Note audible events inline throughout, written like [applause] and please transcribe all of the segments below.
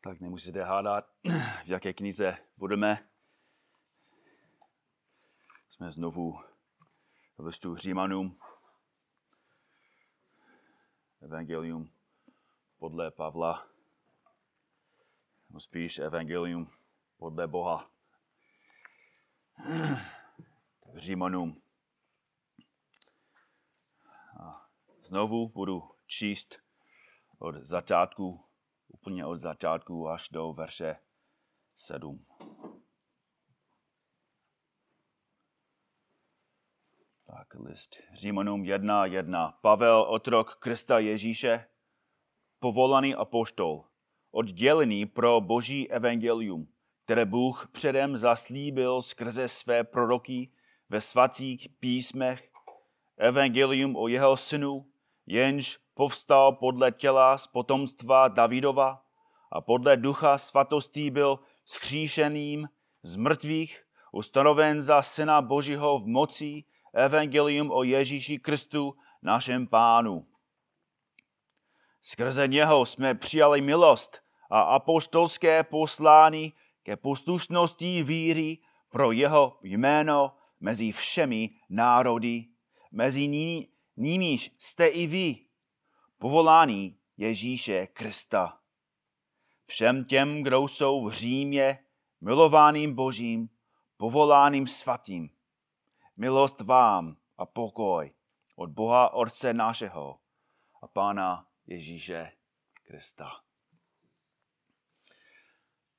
Tak nemusíte hádat, [clears throat] v jaké knize budeme. Jsme znovu v listu Římanům. Evangelium podle Pavla. Nebo spíš Evangelium podle Boha. [clears throat] V Římanům. A znovu budu číst od začátku úplně od začátku až do verše 7. Tak list Římanům 1, 1. Pavel, otrok Krista Ježíše, povolaný apoštol, oddělený pro boží evangelium, které Bůh předem zaslíbil skrze své proroky ve svatých písmech, evangelium o jeho synu, jenž povstal podle těla z potomstva Davidova a podle ducha svatostí byl skříšeným z mrtvých, ustanoven za syna Božího v moci, evangelium o Ježíši Kristu, našem pánu. Skrze něho jsme přijali milost a apostolské poslání ke poslušnosti víry pro jeho jméno mezi všemi národy, mezi nimiž jste i vy, povolání Ježíše Krista. Všem těm, kdo jsou v Římě, milovaným Božím, povoláným svatým. Milost vám a pokoj od Boha Otce našeho a Pána Ježíše Krista.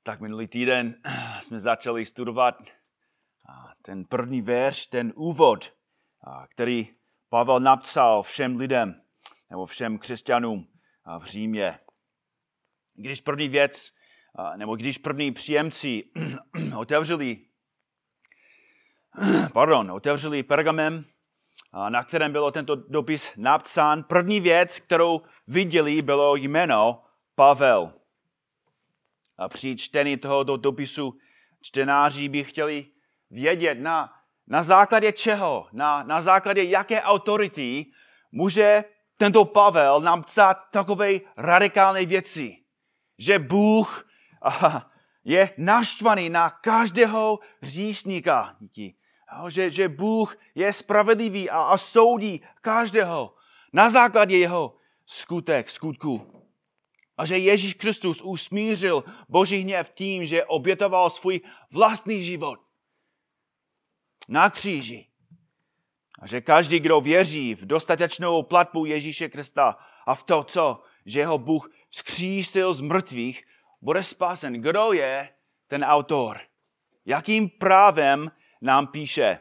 Tak minulý týden [clears throat] jsme začali studovat ten první verš, ten úvod, který Pavel napsal všem lidem nebo všem křesťanům v Římě. Když první věc, nebo když první příjemci [clears throat] otevřeli, [clears throat] pardon, otevřeli pergamen, na kterém bylo tento dopis napsán, první věc, kterou viděli, bylo jméno Pavel. A při čtení tohoto dopisu čtenáři by chtěli vědět, na, na základě čeho, na, na základě jaké autority může tento Pavel nám psát takové radikální věci, že Bůh je naštvaný na každého říšníka. Že, že Bůh je spravedlivý a, a soudí každého na základě jeho skutek, skutku. A že Ježíš Kristus usmířil Boží hněv tím, že obětoval svůj vlastní život na kříži a že každý, kdo věří v dostatečnou platbu Ježíše Krista a v to, co, že ho Bůh vzkřísil z mrtvých, bude spasen. Kdo je ten autor? Jakým právem nám píše?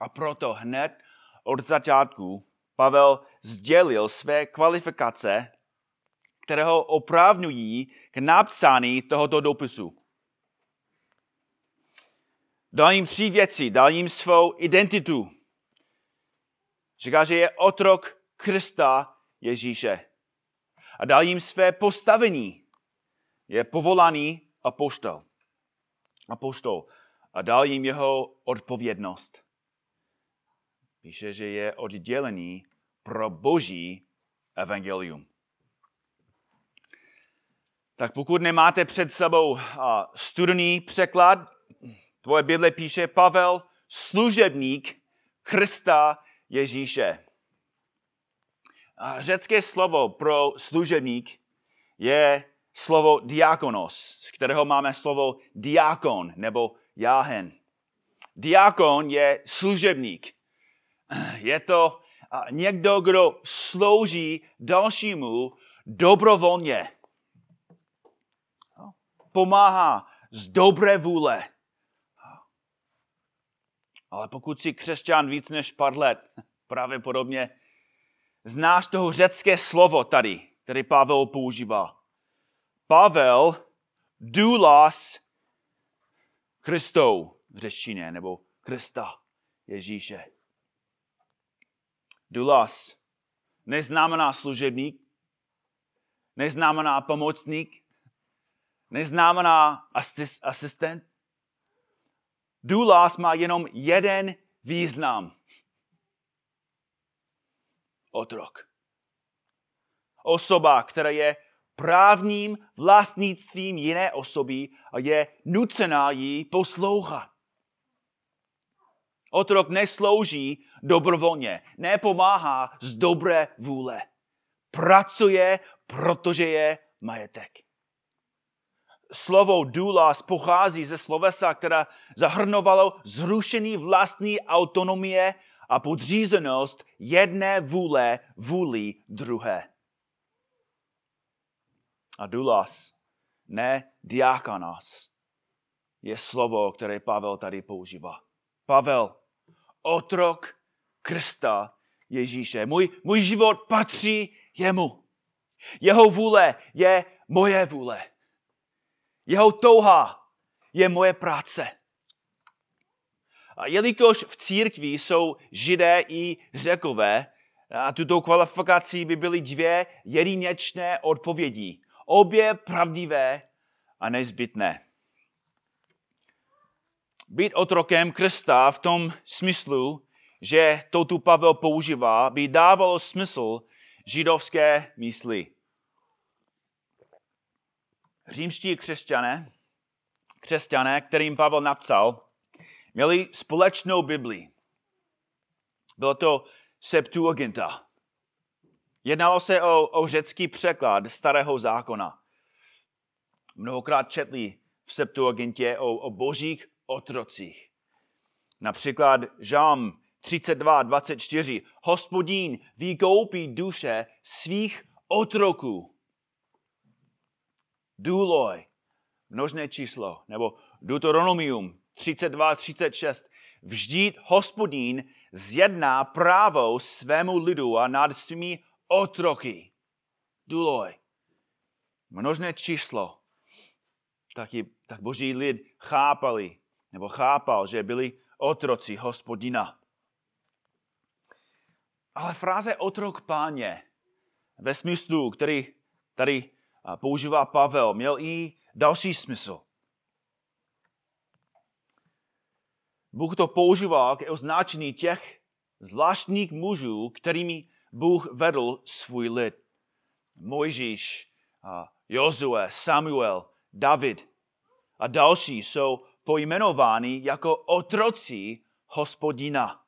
A proto hned od začátku Pavel sdělil své kvalifikace, které ho oprávňují k napsání tohoto dopisu. Dal jim tři věci. Dal jim svou identitu. Říká, že je otrok Krista Ježíše. A dal jim své postavení. Je povolaný apoštol. Apoštol. A dal jim jeho odpovědnost. Píše, že je oddělený pro boží evangelium. Tak pokud nemáte před sebou studený překlad, tvoje Bible píše Pavel, služebník Krista Ježíše. A řecké slovo pro služebník je slovo diakonos, z kterého máme slovo diakon nebo jáhen. Diakon je služebník. Je to někdo, kdo slouží dalšímu dobrovolně. Pomáhá z dobré vůle. Ale pokud si křesťan víc než pár let, právě podobně, znáš toho řecké slovo tady, který Pavel používá. Pavel dulas Kristou v řečtině, nebo Krista Ježíše. Dulas neznamená služebník, neznamená pomocník, neznamená asistent, Důlas má jenom jeden význam. Otrok. Osoba, která je právním vlastnictvím jiné osoby a je nucená jí poslouchat. Otrok neslouží dobrovolně, nepomáhá z dobré vůle. Pracuje, protože je majetek. Slovo dulas pochází ze slovesa, která zahrnovalo zrušení vlastní autonomie a podřízenost jedné vůle vůli druhé. A dulas, ne diakonos, je slovo, které Pavel tady používá. Pavel, otrok Krista Ježíše. Můj, můj život patří jemu. Jeho vůle je moje vůle. Jeho touha je moje práce. A jelikož v církvi jsou židé i řekové, a tuto kvalifikací by byly dvě jedinečné odpovědi. Obě pravdivé a nezbytné. Být otrokem Krista v tom smyslu, že to tu Pavel používá, by dávalo smysl židovské mysli. Římští křesťané, křesťané, kterým Pavel napsal, měli společnou Bibli. Bylo to Septuaginta. Jednalo se o, o řecký překlad starého zákona. Mnohokrát četli v Septuagintě o, o božích otrocích. Například Žám 32, 24. Hospodín vykoupí duše svých otroků. Důloj, množné číslo, nebo Deuteronomium 32, 36. Vždyť hospodín zjedná právo svému lidu a nad svými otroky. Důloj, množné číslo. Taky, tak boží lid chápali, nebo chápal, že byli otroci hospodina. Ale fráze otrok páně ve smyslu, který tady používá Pavel, měl i další smysl. Bůh to používá k označení těch zvláštních mužů, kterými Bůh vedl svůj lid. Mojžíš, Jozue, Samuel, David a další jsou pojmenováni jako otroci hospodina.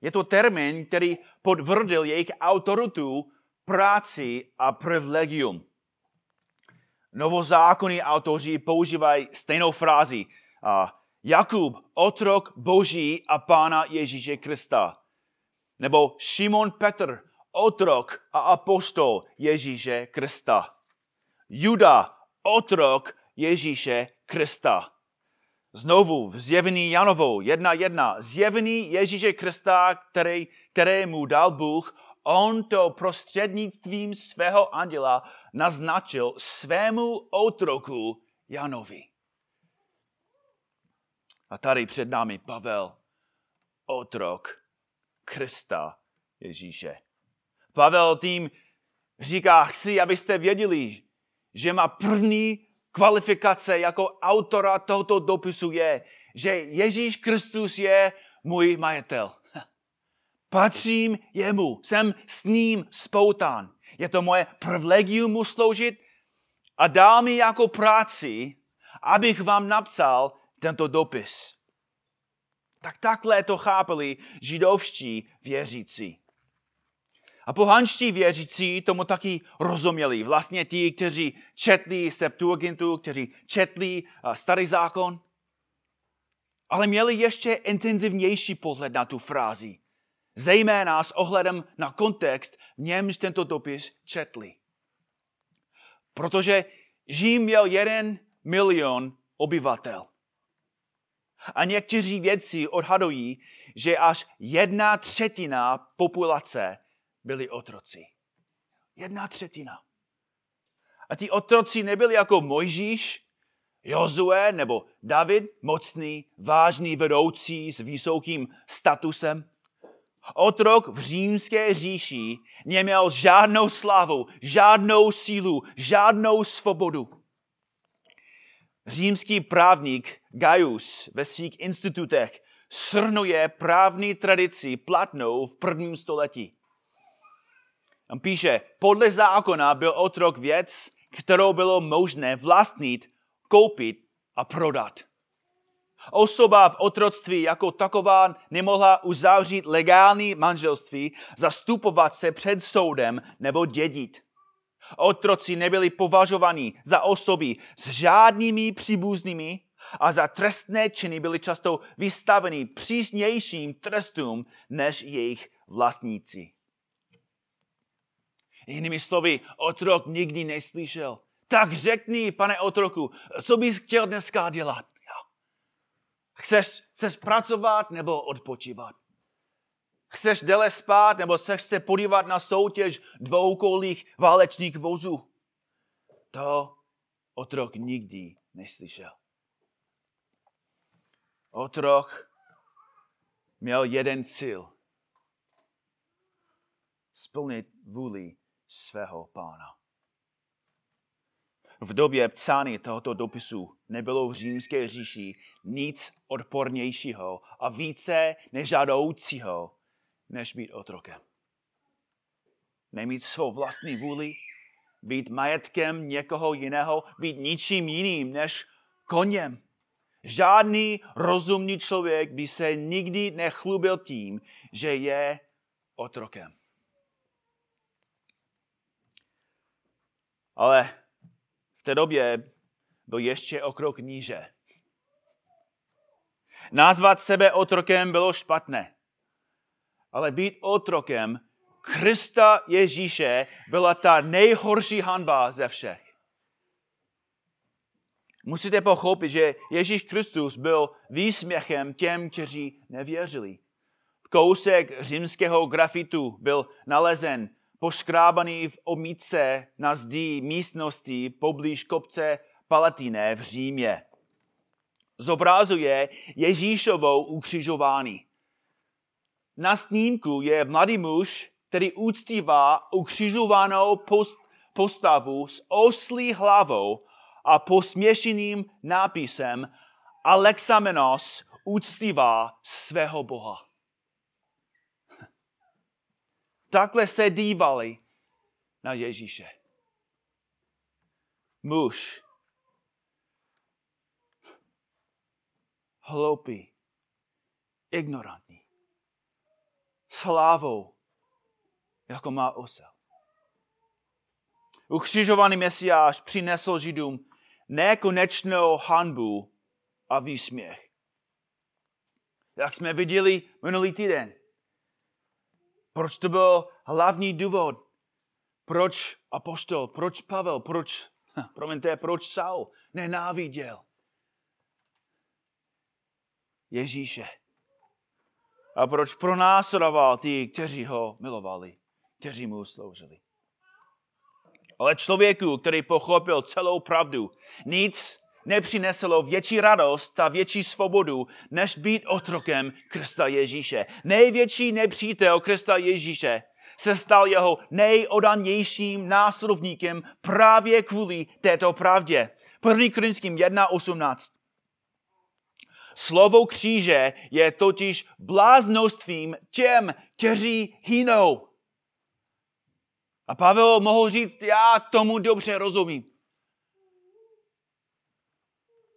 Je to termín, který podvrdil jejich autoritu, práci a privilegium. Novozákonní autoři používají stejnou frázi. Jakub, otrok Boží a Pána Ježíše Krista. Nebo Šimon Petr, otrok a apostol Ježíše Krista. Juda, otrok Ježíše Krista. Znovu v zjevení Janovou 1.1. Zjevení Ježíše Krista, který, který mu dal Bůh, on to prostřednictvím svého anděla naznačil svému otroku Janovi. A tady před námi Pavel, otrok Krista Ježíše. Pavel tím říká, chci, abyste věděli, že má první kvalifikace jako autora tohoto dopisu je, že Ježíš Kristus je můj majetel. Patřím jemu, jsem s ním spoután. Je to moje privilegium mu sloužit a dal mi jako práci, abych vám napsal tento dopis. Tak takhle to chápali židovští věřící. A pohanští věřící tomu taky rozuměli. Vlastně ti, kteří četli Septuagintu, kteří četli starý zákon, ale měli ještě intenzivnější pohled na tu frázi. Zejména s ohledem na kontext, v němž tento dopis četli. Protože Žím měl jeden milion obyvatel. A někteří vědci odhadují, že až jedna třetina populace byli otroci. Jedna třetina. A ti otroci nebyli jako Mojžíš, Jozue nebo David, mocný, vážný vedoucí s vysokým statusem. Otrok v římské říši neměl žádnou slavu, žádnou sílu, žádnou svobodu. Římský právník Gaius ve svých institutech srnuje právní tradici platnou v prvním století. On píše, podle zákona byl otrok věc, kterou bylo možné vlastnit, koupit a prodat. Osoba v otroctví jako taková nemohla uzavřít legální manželství, zastupovat se před soudem nebo dědit. Otroci nebyli považovaní za osoby s žádnými příbuznými a za trestné činy byli často vystaveni přísnějším trestům než jejich vlastníci. Jinými slovy, otrok nikdy neslyšel. Tak řekni, pane otroku, co bys chtěl dneska dělat? Chceš, chceš pracovat nebo odpočívat? Chceš déle spát nebo se podívat na soutěž dvoukolých válečných vozů? To otrok nikdy neslyšel. Otrok měl jeden cíl. Splnit vůli svého pána. V době psání tohoto dopisu nebylo v římské říši nic odpornějšího a více nežádoucího, než být otrokem. Nemít svou vlastní vůli, být majetkem někoho jiného, být ničím jiným než koněm. Žádný rozumný člověk by se nikdy nechlubil tím, že je otrokem. Ale v té době byl ještě o krok níže. Nazvat sebe otrokem bylo špatné. Ale být otrokem Krista Ježíše byla ta nejhorší hanba ze všech. Musíte pochopit, že Ježíš Kristus byl výsměchem těm, kteří nevěřili. Kousek římského grafitu byl nalezen poškrábaný v omítce na zdi místnosti poblíž kopce Palatine v Římě. Zobrazuje Ježíšovou ukřižování. Na snímku je mladý muž, který úctívá ukřižovanou post, postavu s oslí hlavou a posměšeným nápisem Alexamenos úctívá svého Boha. [laughs] Takhle se dívali na Ježíše. Muž. Hloupý. Ignorantní. Slávou, jako má osel. Ukřižovaný Mesiáš přinesl Židům nekonečnou hanbu a výsměch. Jak jsme viděli minulý týden. Proč to byl hlavní důvod? Proč apostol, proč Pavel, proč, promiňte, proč Saul nenáviděl Ježíše? A proč pronásledoval ty, kteří ho milovali, kteří mu sloužili? Ale člověku, který pochopil celou pravdu, nic nepřineslo větší radost a větší svobodu, než být otrokem Krista Ježíše. Největší nepřítel Krista Ježíše se stal jeho nejodanějším následovníkem právě kvůli této pravdě. 1. Korinským 1.18. Slovo kříže je totiž bláznostvím těm, kteří hynou. A Pavel mohl říct, já tomu dobře rozumím.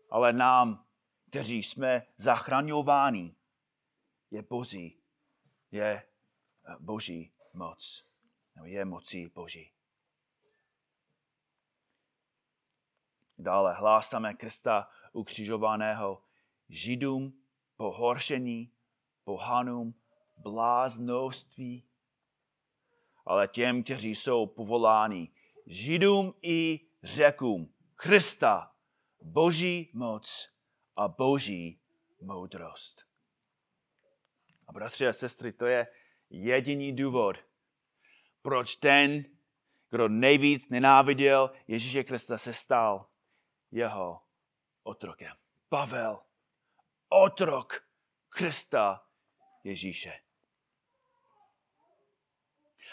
Ale nám, kteří jsme zachraňováni, je boží, je eh, boží moc. Je mocí boží. Dále hlásáme Krista ukřižovaného Židům pohoršení, pohanům, bláznoství, ale těm, kteří jsou povoláni, Židům i řekům, Krista, boží moc a boží moudrost. A bratři a sestry, to je jediný důvod, proč ten, kdo nejvíc nenáviděl Ježíše Krista, se stal jeho otrokem. Pavel, otrok Krista Ježíše.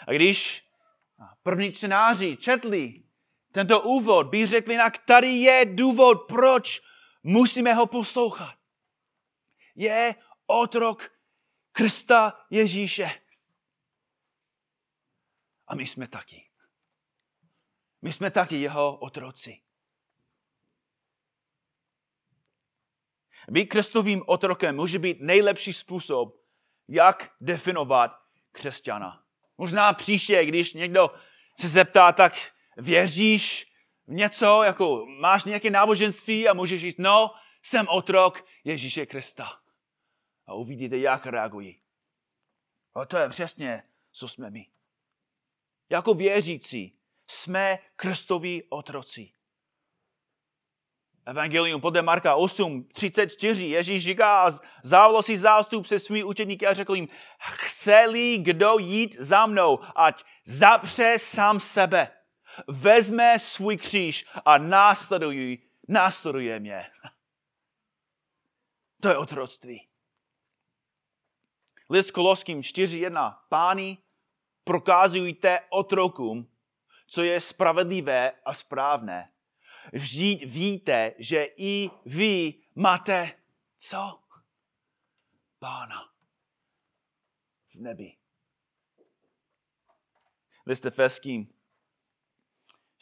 A když první čtenáři četli tento úvod, by řekli, na který je důvod, proč musíme ho poslouchat. Je otrok Krista Ježíše. A my jsme taky. My jsme taky jeho otroci. Být krestovým otrokem může být nejlepší způsob, jak definovat křesťana. Možná příště, když někdo se zeptá, tak věříš v něco, jako máš nějaké náboženství a můžeš říct, no, jsem otrok Ježíše Krista. A uvidíte, jak reagují. A to je přesně, co jsme my. Jako věřící jsme krstoví otroci. Evangelium podle Marka 8, 34. Ježíš říká a si zástup se svými učeníky a řekl jim, chce-li kdo jít za mnou, ať zapře sám sebe, vezme svůj kříž a následuje, následuje mě. [laughs] To je otroctví. List Koloským 4.1. Páni, prokazujte otrokům, co je spravedlivé a správné. Vždyť víte, že i vy máte co? Pána v nebi. List Efeským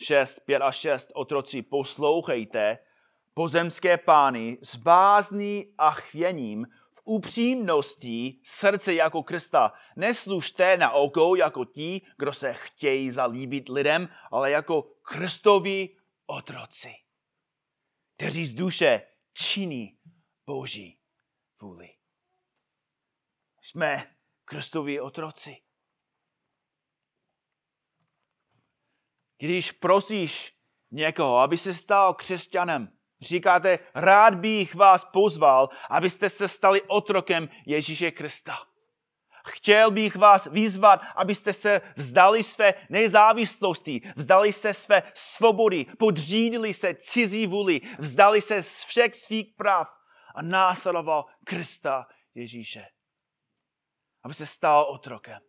6, 5 a 6. Otroci, poslouchejte pozemské pány s bázní a chvěním upřímností srdce jako Krista. Neslužte na oko jako ti, kdo se chtějí zalíbit lidem, ale jako Kristovi otroci, kteří z duše činí Boží vůli. Jsme Kristovi otroci. Když prosíš někoho, aby se stal křesťanem, Říkáte, rád bych vás pozval, abyste se stali otrokem Ježíše Krista. Chtěl bych vás vyzvat, abyste se vzdali své nezávislosti, vzdali se své svobody, podřídili se cizí vůli, vzdali se z všech svých práv a následoval Krista Ježíše. Aby se stal otrokem.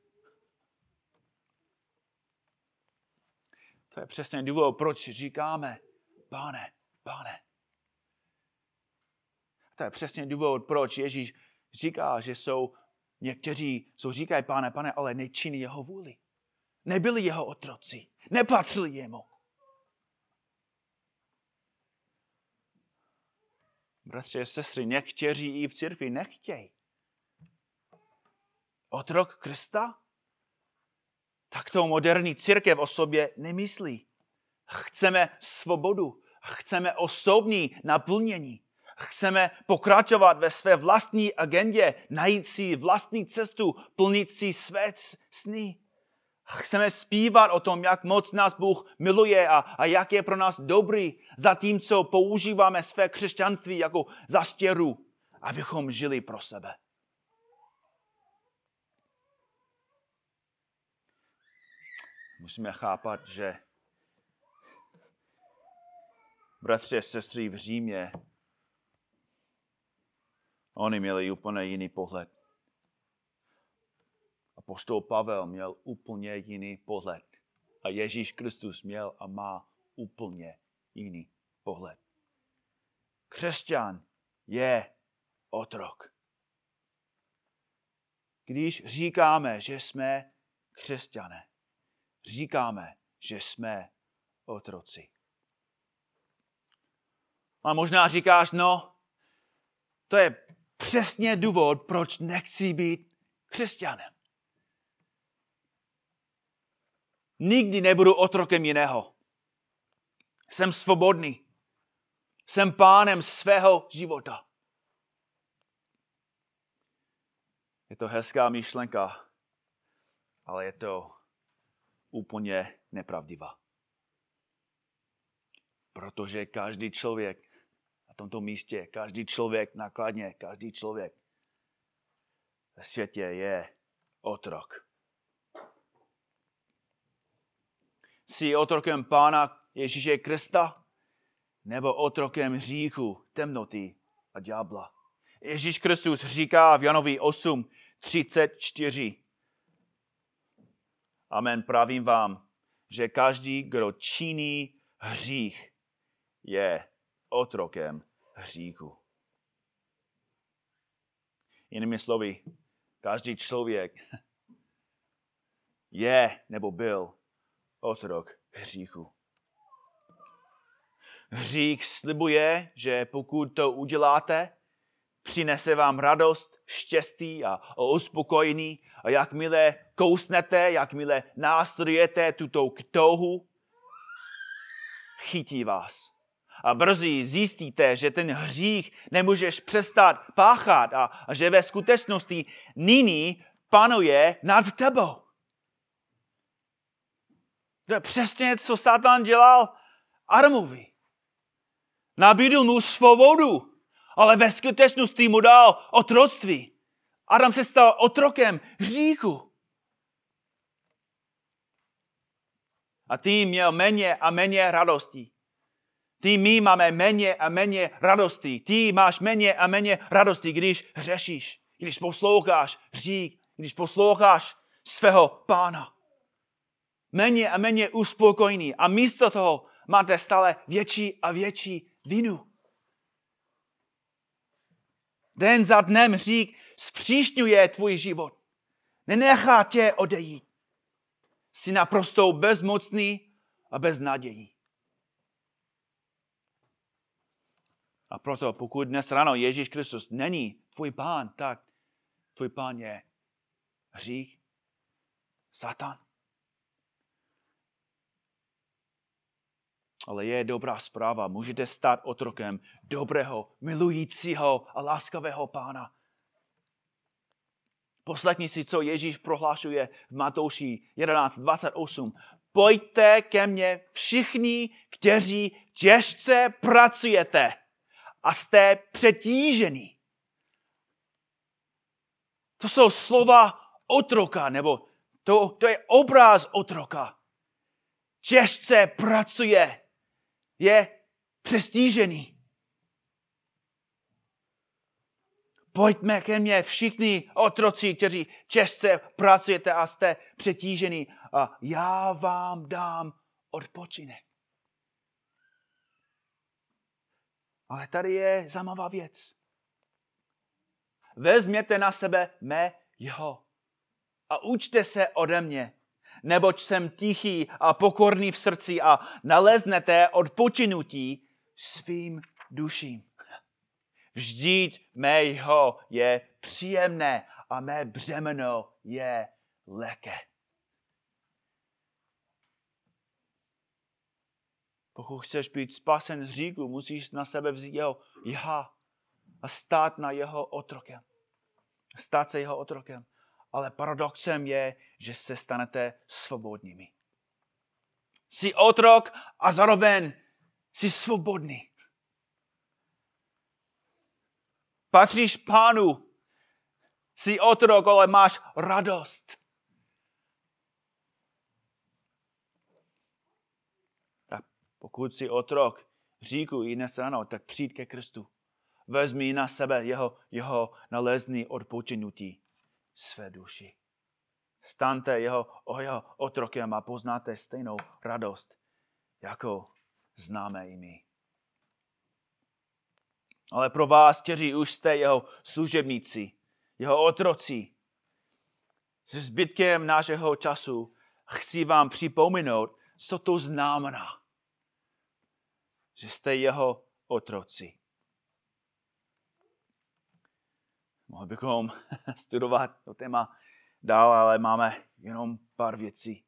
To je přesně důvod, proč říkáme, pane, pane, to je přesně důvod, proč Ježíš říká, že jsou někteří, co říkají, pane, pane, ale nečiní jeho vůli. Nebyli jeho otroci, nepatřili jemu. Bratři a sestry, někteří i v církvi nechtějí. Otrok Krista? Tak to moderní církev o sobě nemyslí. Chceme svobodu, chceme osobní naplnění. Chceme pokračovat ve své vlastní agendě, najít si vlastní cestu, plnit si své sny. Chceme zpívat o tom, jak moc nás Bůh miluje a, a jak je pro nás dobrý, zatímco používáme své křesťanství jako zastěru, abychom žili pro sebe. Musíme chápat, že bratři a sestry v Římě Oni měli úplně jiný pohled. A postol Pavel měl úplně jiný pohled. A Ježíš Kristus měl a má úplně jiný pohled. Křesťan je otrok. Když říkáme, že jsme křesťané, říkáme, že jsme otroci. A možná říkáš, no, to je přesně důvod, proč nechci být křesťanem. Nikdy nebudu otrokem jiného. Jsem svobodný. Jsem pánem svého života. Je to hezká myšlenka, ale je to úplně nepravdivá. Protože každý člověk na tomto místě. Každý člověk nakladně, každý člověk ve světě je otrok. Jsi otrokem Pána Ježíše Krista nebo otrokem hříchu, temnoty a ďábla. Ježíš Kristus říká v Janovi 8, 34. Amen, pravím vám, že každý, kdo činí hřích, je otrokem hříchu. Jinými slovy, každý člověk [laughs] je nebo byl otrok hříchu. Hřích slibuje, že pokud to uděláte, přinese vám radost, štěstí a uspokojení. A jakmile kousnete, jakmile následujete tuto touhu, chytí vás. A brzy zjistíte, že ten hřích nemůžeš přestat páchat a, a že ve skutečnosti nyní panuje nad tebou. To je přesně, co Satan dělal Adamovi. Nabídl mu svobodu, ale ve skutečnosti mu dal otroctví. Adam se stal otrokem hříchu. A ty měl méně a méně radostí. Ty my máme méně a méně radostí. Ty máš méně a méně radostí, když hřešíš, když posloucháš hřích, když posloucháš svého pána. Méně a méně uspokojený. A místo toho máte stále větší a větší vinu. Den za dnem řík zpříšňuje tvůj život. Nenechá tě odejít. Jsi naprosto bezmocný a bez nadějí. A proto pokud dnes ráno Ježíš Kristus není tvůj pán, tak tvůj pán je hřích, Satan. Ale je dobrá zpráva. Můžete stát otrokem dobrého, milujícího a láskavého pána. Poslední si, co Ježíš prohlašuje v Matouši 11.28. Pojďte ke mně všichni, kteří těžce pracujete a jste přetížení. To jsou slova otroka, nebo to, to je obraz otroka. Těžce pracuje je přestížený. Pojďme ke mně všichni otroci, kteří těžce pracujete a jste přetížený a já vám dám odpočinek. Ale tady je zajímavá věc. Vezměte na sebe mé jeho a učte se ode mě, neboť jsem tichý a pokorný v srdci a naleznete odpočinutí svým duším. Vždyť mého je příjemné a mé břemeno je lehké. Pokud chceš být spasen z říku, musíš na sebe vzít jeho já a stát na jeho otrokem. Stát se jeho otrokem. Ale paradoxem je, že se stanete svobodnými. Jsi otrok a zároveň jsi svobodný. Patříš pánu. Jsi otrok, ale máš radost. Tak pokud jsi otrok říku i dnes ráno, tak přijď ke Kristu. Vezmi na sebe jeho, jeho nalezný odpočinutí své duši. Stante jeho, o jeho otrokem a poznáte stejnou radost, jako známe i my. Ale pro vás, kteří už jste jeho služebníci, jeho otroci, se zbytkem našeho času chci vám připomenout, co to znamená, že jste jeho otroci. Mohli bychom [laughs] studovat to téma dál, ale máme jenom pár věcí.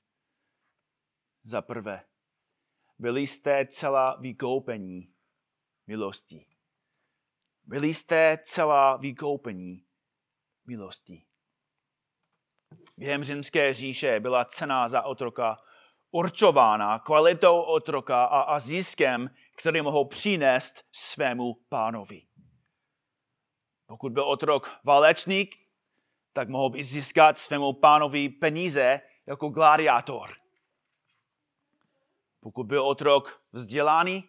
Za prvé, byli jste celá vykoupení milostí. Byli jste celá vykoupení milostí. Během římské říše byla cena za otroka určována kvalitou otroka a, a ziskem, který mohou přinést svému pánovi. Pokud byl otrok válečník, tak mohl by získat svému pánovi peníze jako gladiátor. Pokud byl otrok vzdělaný,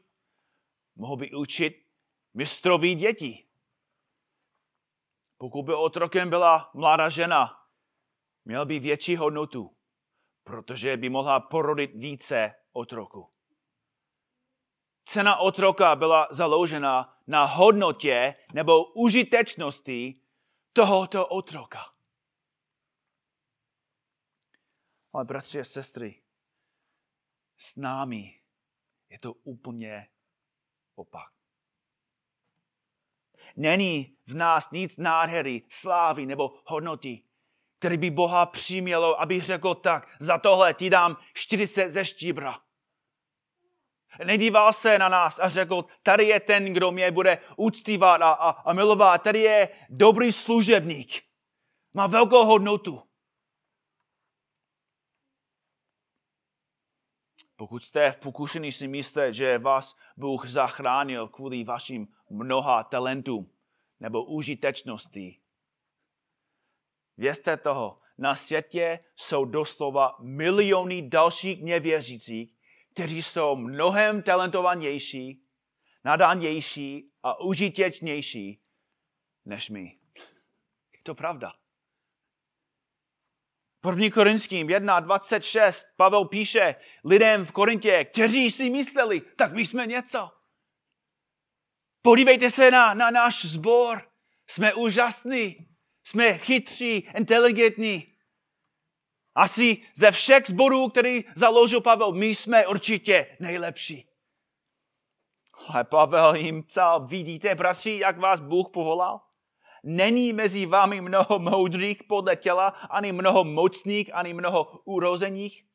mohl by učit mistroví děti. Pokud by otrokem byla mladá žena, měl by větší hodnotu, protože by mohla porodit více otroku. Cena otroka byla založena na hodnotě nebo užitečnosti tohoto otroka. Ale bratři a sestry, s námi je to úplně opak. Není v nás nic nádhery, slávy nebo hodnoty, který by Boha přimělo, aby řekl tak, za tohle ti dám 40 ze štíbra. Nedíval se na nás a řekl, tady je ten, kdo mě bude uctívat a, a, a milovat, tady je dobrý služebník. Má velkou hodnotu. Pokud jste v pokušení si myslíte, že vás Bůh zachránil kvůli vašim mnoha talentům nebo užitečnosti, vězte toho, na světě jsou doslova miliony dalších nevěřících, kteří jsou mnohem talentovanější, nadánější a užitečnější než my. Je to pravda. 1. Korinským 1.26 Pavel píše lidem v Korintě, kteří si mysleli, tak my jsme něco. Podívejte se na, na náš sbor. Jsme úžasní, jsme chytří, inteligentní. Asi ze všech zborů, který založil Pavel, my jsme určitě nejlepší. Ale Pavel jim psal, vidíte, bratři, jak vás Bůh povolal? Není mezi vámi mnoho moudrých podle těla, ani mnoho mocných, ani mnoho urozených.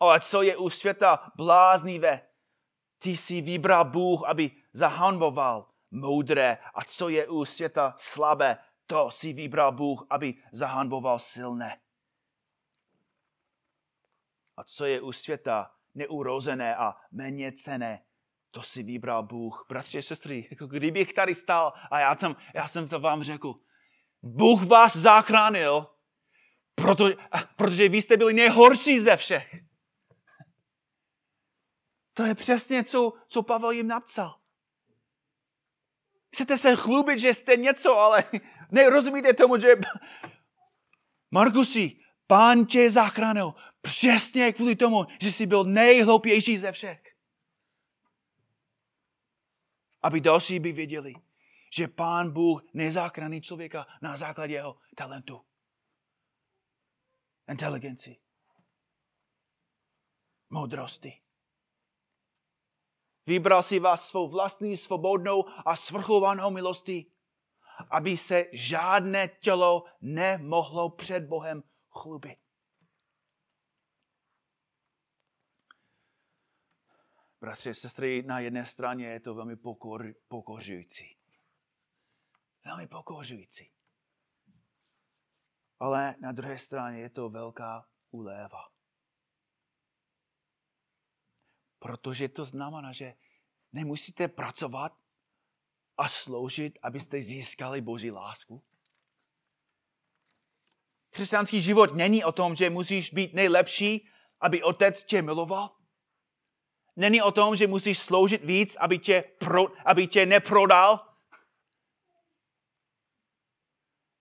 Ale co je u světa bláznivé, ty si vybral Bůh, aby zahanboval moudré. A co je u světa slabé, to si vybral Bůh, aby zahanboval silné. A co je u světa neurozené a méně cené, to si vybral Bůh. Bratři a sestry, jako kdybych tady stál a já, tam, já jsem to vám řekl. Bůh vás zachránil, proto, protože vy jste byli nejhorší ze všech. To je přesně, co, co Pavel jim napsal. Chcete se chlubit, že jste něco, ale [laughs] nerozumíte tomu, že [laughs] Markusi, pán tě zachránil přesně kvůli tomu, že jsi byl nejhloupější ze všech. Aby další by věděli, že Pán Bůh nezáchraní člověka na základě jeho talentu, inteligenci, moudrosti. Vybral si vás svou vlastní svobodnou a svrchovanou milostí, aby se žádné tělo nemohlo před Bohem chlubit. Bratři a sestry, na jedné straně je to velmi pokor, pokořující. Velmi pokořující. Ale na druhé straně je to velká uléva. Protože to znamená, že nemusíte pracovat a sloužit, abyste získali Boží lásku. Křesťanský život není o tom, že musíš být nejlepší, aby otec tě miloval. Není o tom, že musíš sloužit víc, aby tě, pro, aby tě neprodal.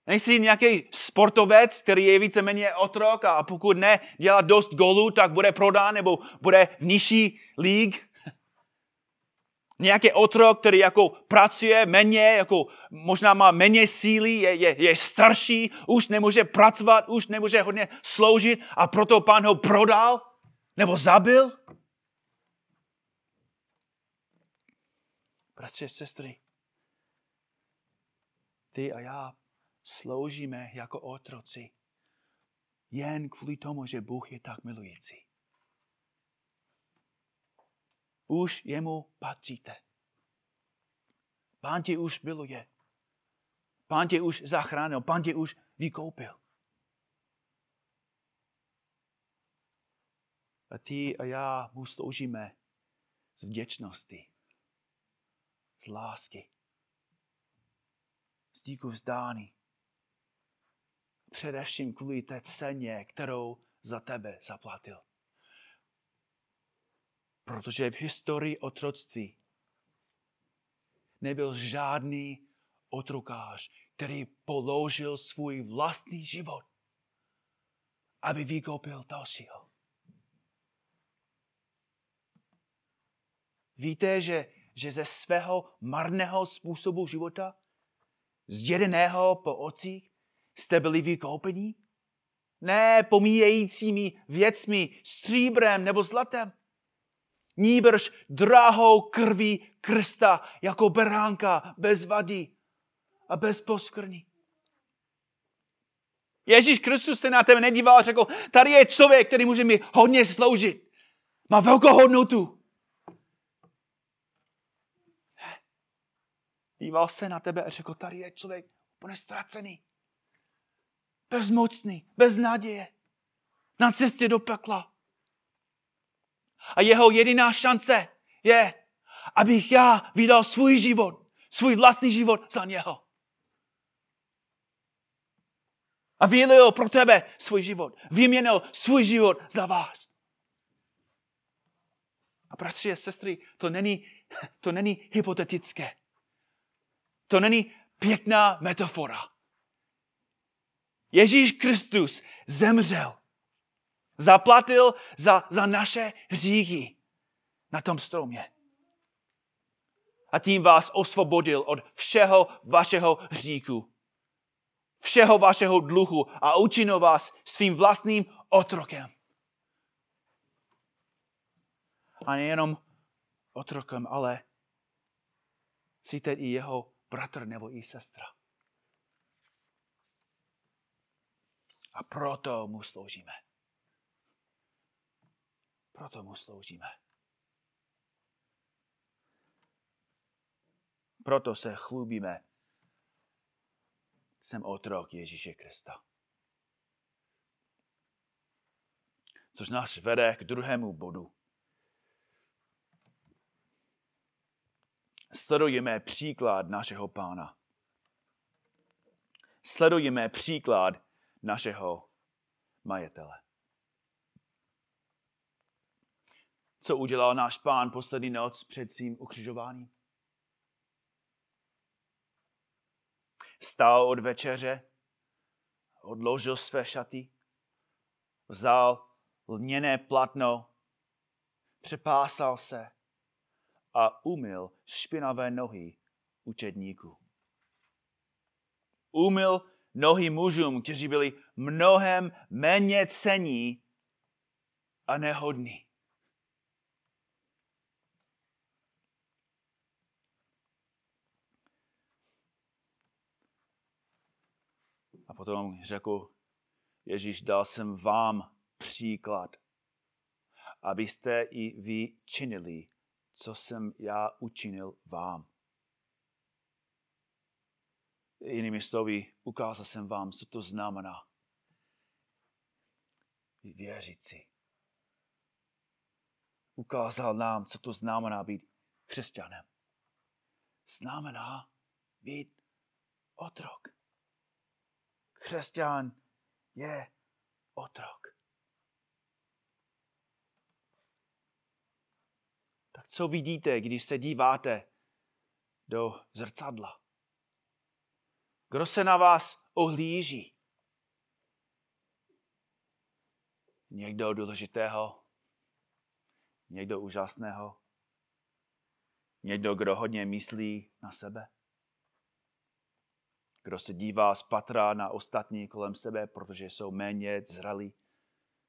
Nejsi nějaký sportovec, který je víceméně otrok a pokud ne dělá dost golů, tak bude prodán nebo bude v nižší líg. Nějaký otrok, který jako pracuje méně, jako možná má méně síly, je, je, je starší, už nemůže pracovat, už nemůže hodně sloužit a proto pán ho prodal nebo zabil. Bratři a sestry, ty a já sloužíme jako otroci jen kvůli tomu, že Bůh je tak milující. Už jemu patříte. Pán tě už miluje. Pán tě už zachránil. Pán tě už vykoupil. A ty a já mu sloužíme z vděčnosti z lásky, z díku vzdání. Především kvůli té ceně, kterou za tebe zaplatil. Protože v historii otroctví nebyl žádný otrokář, který položil svůj vlastní život, aby vykoupil dalšího. Víte, že že ze svého marného způsobu života, zdědeného po ocích, jste byli vykoupení? ne pomíjejícími věcmi, stříbrem nebo zlatem. Níbrž drahou krví Krista jako beránka bez vady a bez poskrní. Ježíš Kristus se na tebe nedíval a řekl, tady je člověk, který může mi hodně sloužit. Má velkou hodnotu. Díval se na tebe a řekl, tady je člověk úplně ztracený. Bezmocný, bez naděje. Na cestě do pekla. A jeho jediná šance je, abych já vydal svůj život, svůj vlastní život za něho. A vylil pro tebe svůj život. Vyměnil svůj život za vás. A bratři a sestry, to není, to není hypotetické. To není pěkná metafora. Ježíš Kristus zemřel. Zaplatil za, za naše hříchy na tom stromě. A tím vás osvobodil od všeho vašeho hříku. Všeho vašeho dluhu a učinil vás svým vlastním otrokem. A nejenom otrokem, ale jste i jeho bratr nebo i sestra. A proto mu sloužíme. Proto mu sloužíme. Proto se chlubíme. Jsem otrok Ježíše Krista. Což nás vede k druhému bodu. Sledujeme příklad našeho pána. Sledujeme příklad našeho majetele. Co udělal náš pán poslední noc před svým ukřižováním? Stál od večeře, odložil své šaty, vzal lněné platno, přepásal se a umyl špinavé nohy učedníků. Umyl nohy mužům, kteří byli mnohem méně cení a nehodní. A potom řekl, Ježíš, dal jsem vám příklad, abyste i vy činili, co jsem já učinil vám. Jinými slovy, ukázal jsem vám, co to znamená věřit si. Ukázal nám, co to znamená být křesťanem. Znamená být otrok. Křesťan je otrok. Tak co vidíte, když se díváte do zrcadla? Kdo se na vás ohlíží? Někdo důležitého? Někdo úžasného? Někdo, kdo hodně myslí na sebe? Kdo se dívá z patra na ostatní kolem sebe, protože jsou méně zralí,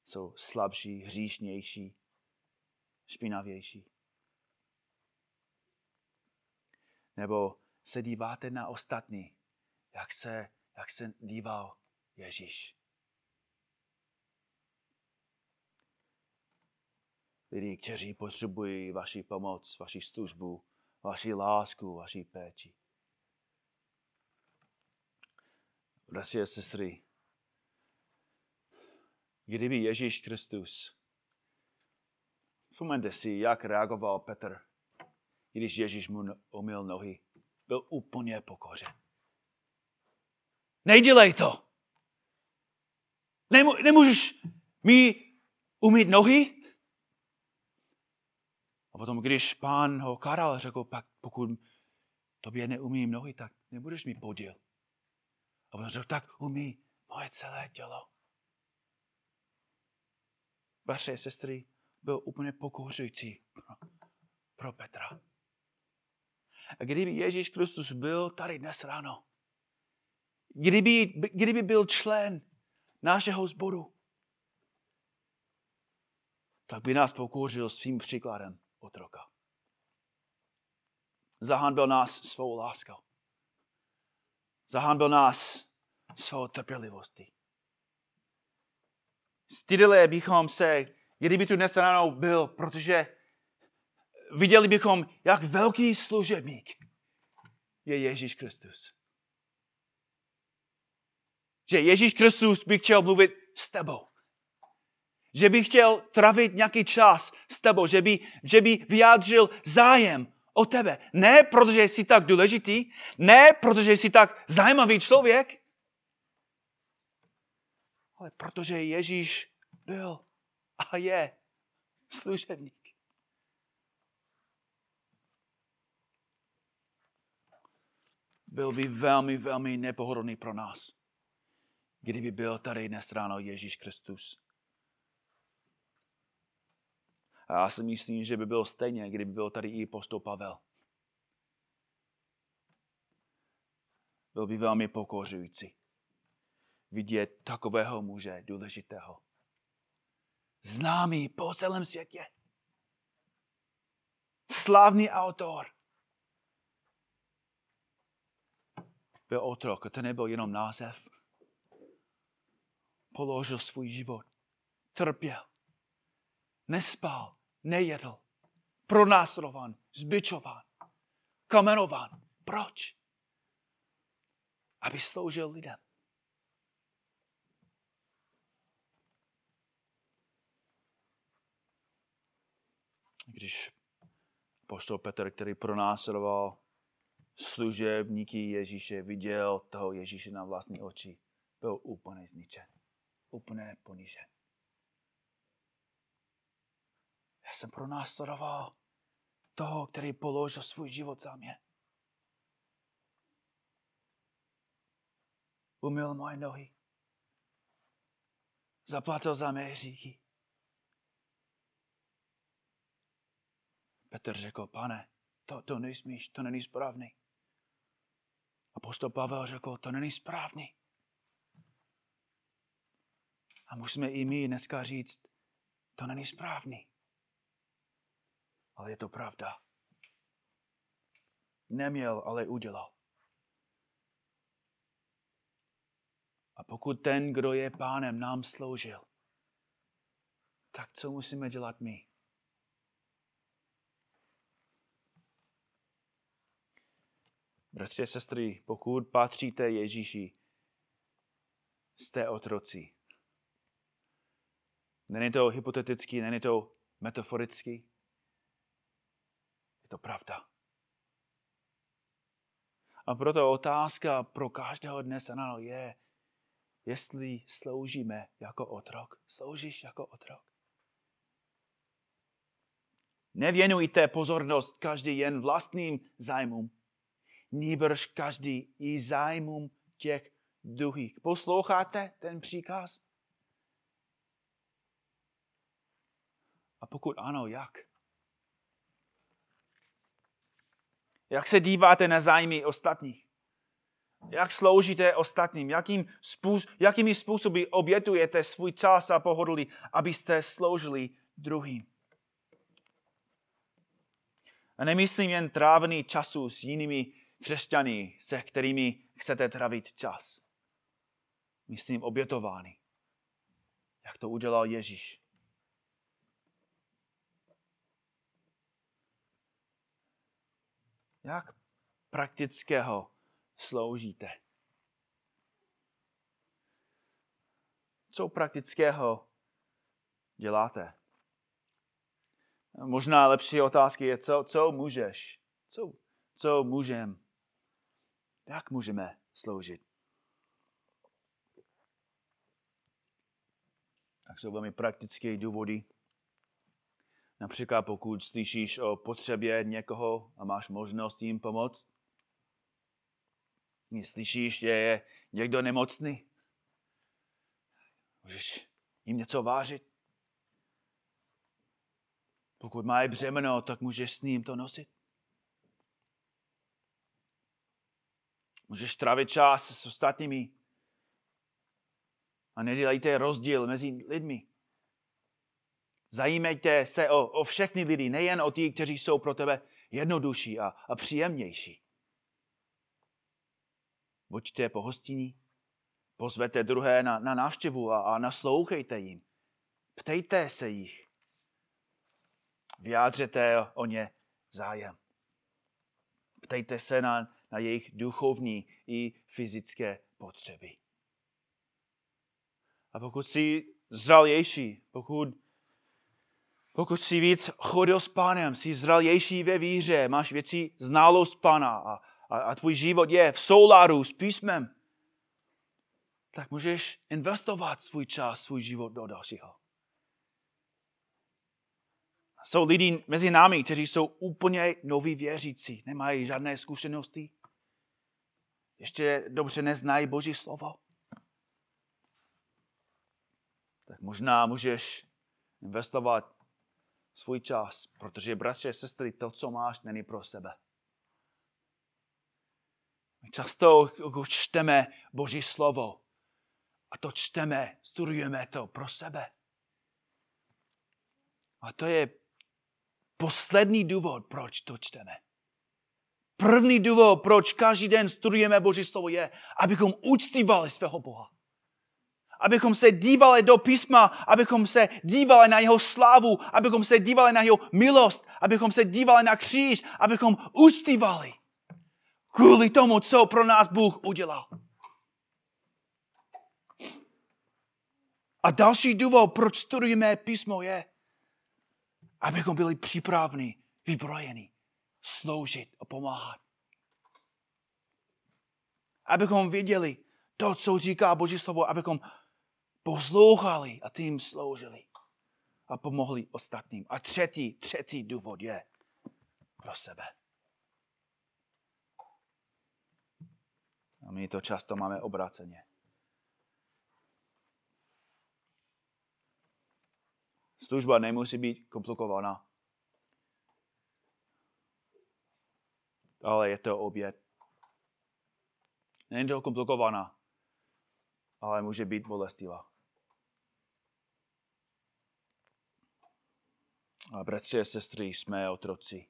jsou slabší, hříšnější, špinavější? Nebo se díváte na ostatní, jak se, jak se díval Ježíš. Lidi, kteří potřebují vaši pomoc, vaši službu, vaši lásku, vaši péči. Bratři a sestry, kdyby Ježíš Kristus, vzpomeňte si, jak reagoval Petr, když Ježíš mu umyl nohy, byl úplně pokořen. Nejdělej to. Nemu, nemůžeš mi umít nohy? A potom, když pán ho karal, řekl, pak pokud tobě neumím nohy, tak nebudeš mi podíl. A on řekl, tak umí moje celé tělo. Vaše sestry byl úplně pokouřující pro, pro Petra. A kdyby Ježíš Kristus byl tady dnes ráno, kdyby, kdyby byl člen našeho zboru, tak by nás pokouřil svým příkladem otroka. Zahanbil nás svou láskou. Zahanbil nás svou trpělivostí. Stydili bychom se, kdyby tu dnes ráno byl, protože viděli bychom, jak velký služebník je Ježíš Kristus. Že Ježíš Kristus by chtěl mluvit s tebou. Že by chtěl travit nějaký čas s tebou, že by, že by vyjádřil zájem o tebe. Ne protože jsi tak důležitý, ne protože jsi tak zajímavý člověk, ale protože Ježíš byl a je služebník. Byl by velmi, velmi nepohodlný pro nás, kdyby byl tady dnes ráno Ježíš Kristus. A já si myslím, že by byl stejně, kdyby byl tady i postol Pavel. Byl by velmi pokořující vidět takového muže důležitého. Známý po celém světě. Slavný autor. Byl otrok, to nebyl jenom název. Položil svůj život. Trpěl. Nespal. Nejedl. Pronásledovan. Zbyčován. Kamenován. Proč? Aby sloužil lidem. Když poštol Petr, který pronásledoval služebníky Ježíše, viděl toho Ježíše na vlastní oči, byl úplně zničen. Úplně ponížen. Já jsem pronásledoval toho, který položil svůj život za mě. Umyl moje nohy. Zaplatil za mé hříchy. Petr řekl, pane, to, to nejsmíš, to není správný. A postol Pavel řekl, to není správný. A musíme i my dneska říct, to není správný. Ale je to pravda. Neměl, ale udělal. A pokud ten, kdo je pánem, nám sloužil, tak co musíme dělat my? Bratři a sestry, pokud patříte Ježíši, jste otroci. Není to hypotetický, není to metaforický. Je to pravda. A proto otázka pro každého dnes ráno je, jestli sloužíme jako otrok. Sloužíš jako otrok. Nevěnujte pozornost každý jen vlastním zájmům, nýbrž každý i zájmům těch druhých. Posloucháte ten příkaz? A pokud ano, jak? Jak se díváte na zájmy ostatních? Jak sloužíte ostatním? Jakým způsob, jakými způsoby obětujete svůj čas a pohodlí, abyste sloužili druhým? A nemyslím jen trávený času s jinými křesťany, se kterými chcete trávit čas. Myslím obětovány. Jak to udělal Ježíš. Jak praktického sloužíte? Co praktického děláte? Možná lepší otázka je, co, co můžeš? Co, co můžem? Jak můžeme sloužit? Tak jsou velmi praktické důvody. Například pokud slyšíš o potřebě někoho a máš možnost jim pomoct. Slyšíš, že je někdo nemocný. Můžeš jim něco vážit. Pokud mají břemeno, tak můžeš s ním to nosit. Můžeš trávit čas s ostatními. A nedělejte rozdíl mezi lidmi. Zajímejte se o, o všechny lidi, nejen o ty, kteří jsou pro tebe jednodušší a, a příjemnější. Buďte pohostinní, pozvete druhé na, na návštěvu a, a naslouchejte jim. Ptejte se jich. Vyjádřete o ně zájem. Ptejte se na, na jejich duchovní i fyzické potřeby. A pokud jsi zralější, pokud, pokud jsi víc chodil s pánem, jsi zralější ve víře, máš větší znalost pána a, a, a tvůj život je v souladu s písmem, tak můžeš investovat svůj čas, svůj život do dalšího. Jsou lidi mezi námi, kteří jsou úplně noví věřící, nemají žádné zkušenosti, ještě dobře neznají Boží slovo. Tak možná můžeš investovat svůj čas, protože bratře, sestry, to, co máš, není pro sebe. My často čteme Boží slovo a to čteme, studujeme to pro sebe. A to je poslední důvod, proč to čteme. První důvod, proč každý den studujeme Boží slovo, je, abychom uctívali svého Boha. Abychom se dívali do písma, abychom se dívali na jeho slávu, abychom se dívali na jeho milost, abychom se dívali na kříž, abychom uctívali kvůli tomu, co pro nás Bůh udělal. A další důvod, proč studujeme písmo, je, abychom byli připraveni, vybrojeni, sloužit a pomáhat. Abychom věděli to, co říká Boží slovo, abychom poslouchali a tím sloužili a pomohli ostatním. A třetí, třetí důvod je pro sebe. A my to často máme obráceně. Služba nemusí být komplikovaná. Ale je to oběd. Není to komplikovaná, ale může být bolestivá. A bratři a sestry, jsme otroci.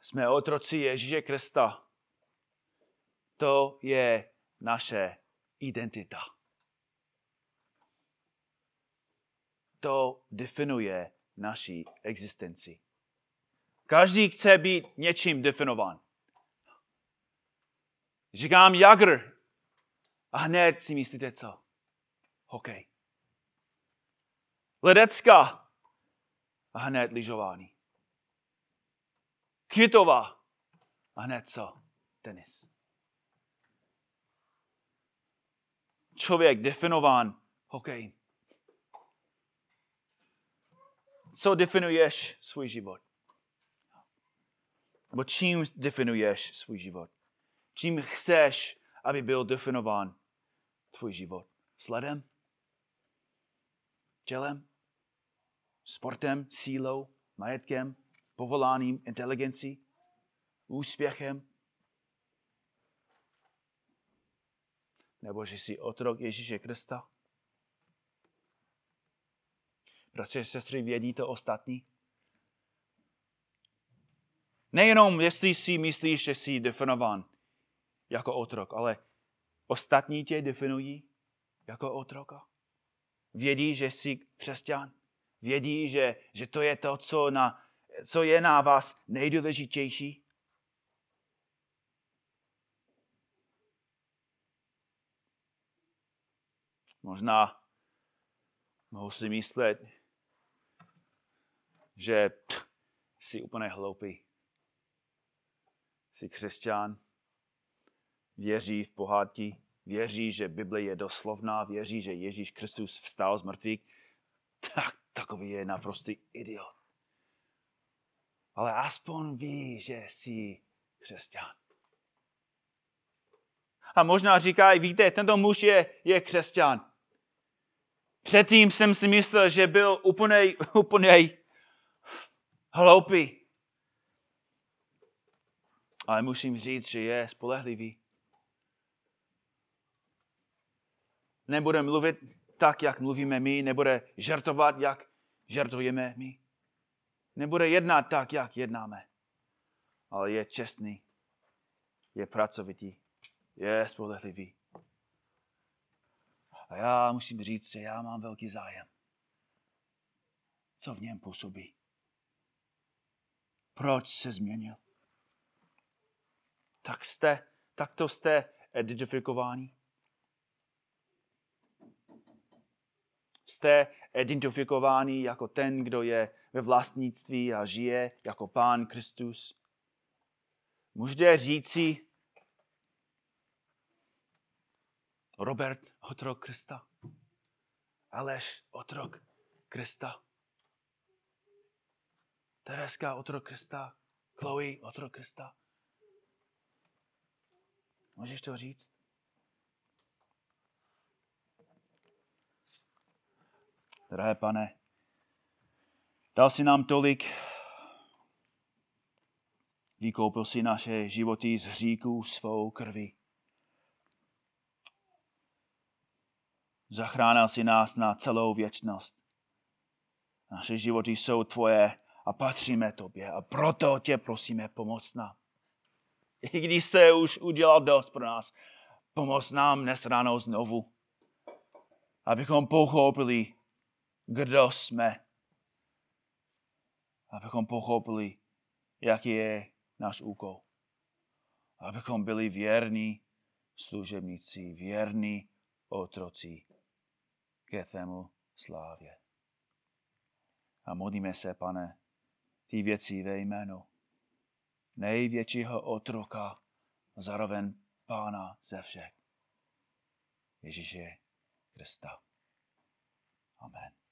Jsme otroci Ježíše Krista. To je naše identita. to definuje naší existenci. Každý chce být něčím definován. Říkám Jagr a hned si myslíte co? Hokej. Ledecka a hned lyžování. Kvitová a hned co? Tenis. Člověk definován hokej co definuješ svůj život? Nebo čím definuješ svůj život? Čím chceš, aby byl definován tvůj život? Sledem? Tělem? Sportem? Sílou? Majetkem? Povoláním? Inteligencí? Úspěchem? Nebo že jsi otrok Ježíše Krista? A sestry, vědí to ostatní? Nejenom, jestli si myslíš, že jsi definován jako otrok, ale ostatní tě definují jako otroka. Vědí, že jsi křesťan. Vědí, že, že to je to, co, na, co je na vás nejdůležitější. Možná mohu si myslet, že pff, jsi úplně hloupý. Jsi křesťan, věří v pohádky, věří, že Bible je doslovná, věří, že Ježíš Kristus vstal z mrtvých, tak takový je naprostý idiot. Ale aspoň ví, že jsi křesťan. A možná říkají, víte, tento muž je, je křesťan. Předtím jsem si myslel, že byl úplně, [laughs] úplně hloupý. Ale musím říct, že je spolehlivý. Nebude mluvit tak, jak mluvíme my, nebude žertovat, jak žertujeme my. Nebude jednat tak, jak jednáme. Ale je čestný, je pracovitý, je spolehlivý. A já musím říct, že já mám velký zájem. Co v něm působí? Proč se změnil? Tak jste, tak to jste identifikováni. Jste identifikováni jako ten, kdo je ve vlastnictví a žije jako Pán Kristus. Můžete říci, Robert, otrok Krista. Aleš, otrok Krista. Tereska, otrok Krista. Chloe, otrok Krista. Můžeš to říct? Drahé pane, dal si nám tolik, vykoupil si naše životy z hříků svou krví. Zachránil si nás na celou věčnost. Naše životy jsou tvoje a patříme tobě a proto tě prosíme pomoc nám. I když se už udělal dost pro nás, pomoc nám dnes ráno znovu, abychom pochopili, kdo jsme. Abychom pochopili, jaký je náš úkol. Abychom byli věrní služebníci, věrní otroci ke tvému slávě. A modlíme se, pane, ty věci ve jménu největšího otroka a zároveň pána ze všech. Ježíše Krista. Amen.